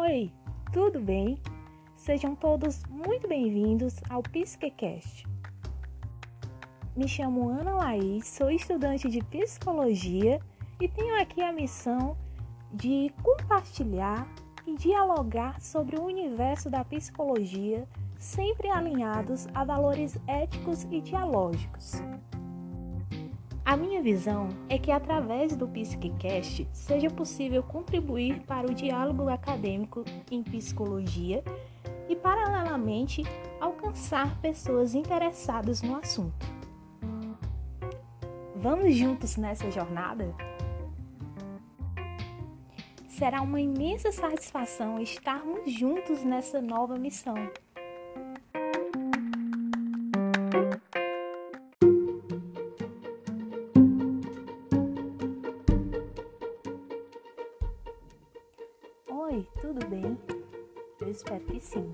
Oi, tudo bem? Sejam todos muito bem-vindos ao Psiquecast. Me chamo Ana Laís, sou estudante de psicologia e tenho aqui a missão de compartilhar e dialogar sobre o universo da psicologia, sempre alinhados a valores éticos e dialógicos. A minha visão é que através do Psiquecast seja possível contribuir para o diálogo acadêmico em psicologia e, paralelamente, alcançar pessoas interessadas no assunto. Vamos juntos nessa jornada? Será uma imensa satisfação estarmos juntos nessa nova missão. Oi, tudo bem? Eu espero que sim.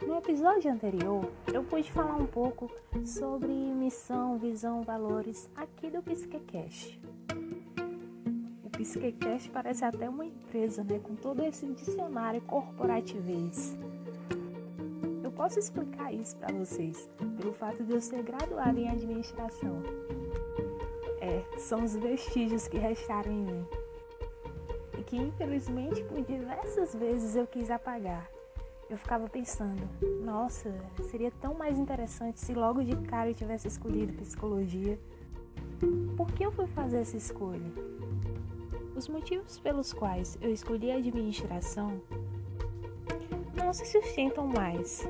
No episódio anterior, eu pude falar um pouco sobre missão, visão, valores aqui do Psiquecast. O Psiquecast parece até uma empresa, né, com todo esse dicionário corporativez. Eu posso explicar isso para vocês pelo fato de eu ser graduada em administração. É, são os vestígios que restaram em mim que infelizmente por diversas vezes eu quis apagar. Eu ficava pensando, nossa, seria tão mais interessante se logo de cara eu tivesse escolhido psicologia. Por que eu fui fazer essa escolha? Os motivos pelos quais eu escolhi a administração não se sustentam mais,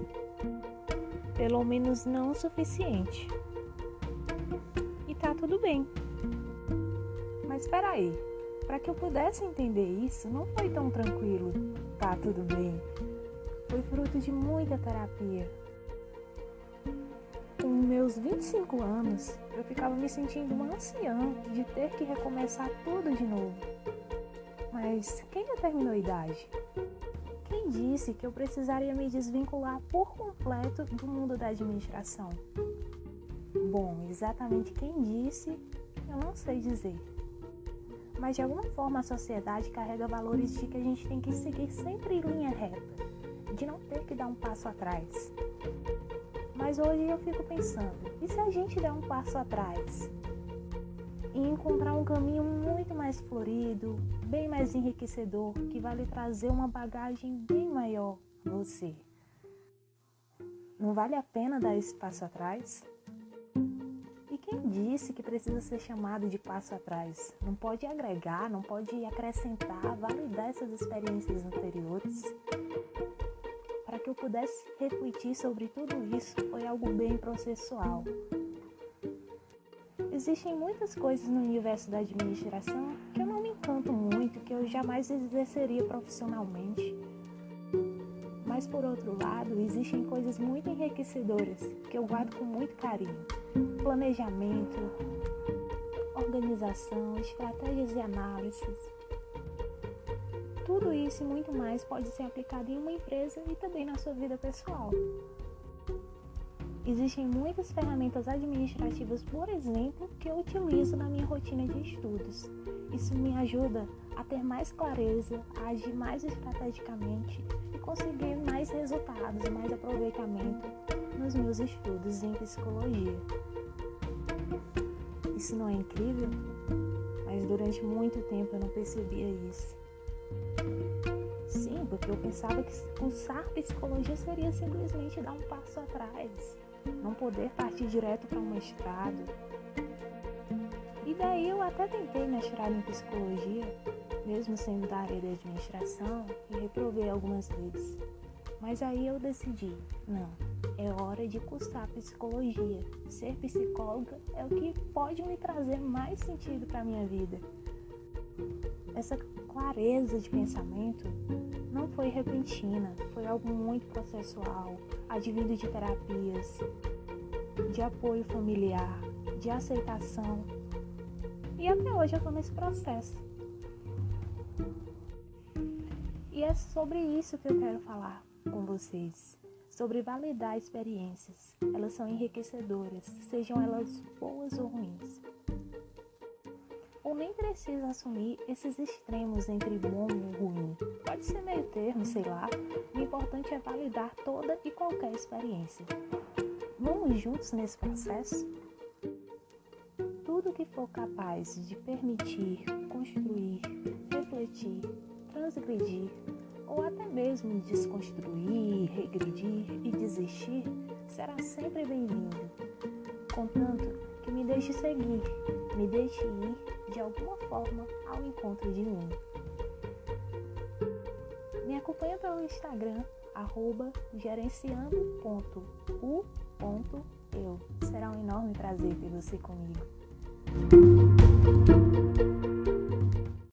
pelo menos não o suficiente. E tá tudo bem. Mas espera aí, para que eu pudesse entender isso, não foi tão tranquilo. Tá tudo bem. Foi fruto de muita terapia. Com meus 25 anos, eu ficava me sentindo uma anciã de ter que recomeçar tudo de novo. Mas quem determinou a idade? Quem disse que eu precisaria me desvincular por completo do mundo da administração? Bom, exatamente quem disse, eu não sei dizer mas de alguma forma a sociedade carrega valores de que a gente tem que seguir sempre em linha reta, de não ter que dar um passo atrás. Mas hoje eu fico pensando, e se a gente der um passo atrás e encontrar um caminho muito mais florido, bem mais enriquecedor, que vai lhe trazer uma bagagem bem maior a você? Não vale a pena dar esse passo atrás? Disse que precisa ser chamado de passo atrás? Não pode agregar, não pode acrescentar, validar essas experiências anteriores. Para que eu pudesse refletir sobre tudo isso, foi algo bem processual. Existem muitas coisas no universo da administração que eu não me encanto muito, que eu jamais exerceria profissionalmente. Mas por outro lado, existem coisas muito enriquecedoras que eu guardo com muito carinho planejamento, organização, estratégias e análises. Tudo isso e muito mais pode ser aplicado em uma empresa e também na sua vida pessoal. Existem muitas ferramentas administrativas, por exemplo, que eu utilizo na minha rotina de estudos. Isso me ajuda a ter mais clareza, a agir mais estrategicamente e conseguir mais resultados, mais aproveitamento nos meus estudos em psicologia. Isso não é incrível? Mas durante muito tempo eu não percebia isso. Sim, porque eu pensava que cursar psicologia seria simplesmente dar um passo atrás, não poder partir direto para um mestrado. E daí eu até tentei mestrado em psicologia, mesmo sendo da área de administração, e reprovei algumas vezes. Mas aí eu decidi, não, é hora de cursar psicologia. Ser psicóloga é o que pode me trazer mais sentido para minha vida. Essa clareza de pensamento não foi repentina, foi algo muito processual, advindo de terapias, de apoio familiar, de aceitação. E até hoje eu estou nesse processo. E é sobre isso que eu quero falar com vocês sobre validar experiências. Elas são enriquecedoras, sejam elas boas ou ruins. Nem precisa assumir esses extremos entre bom e ruim. Pode ser meio termo, sei lá. O importante é validar toda e qualquer experiência. Vamos juntos nesse processo? Tudo que for capaz de permitir, construir, refletir, transgredir ou até mesmo desconstruir, regredir e desistir será sempre bem-vindo. Contanto que me deixe seguir, me deixe ir de alguma forma ao encontro de mim. Me acompanha pelo Instagram, arroba gerenciando.u.eu. Será um enorme prazer ter você comigo.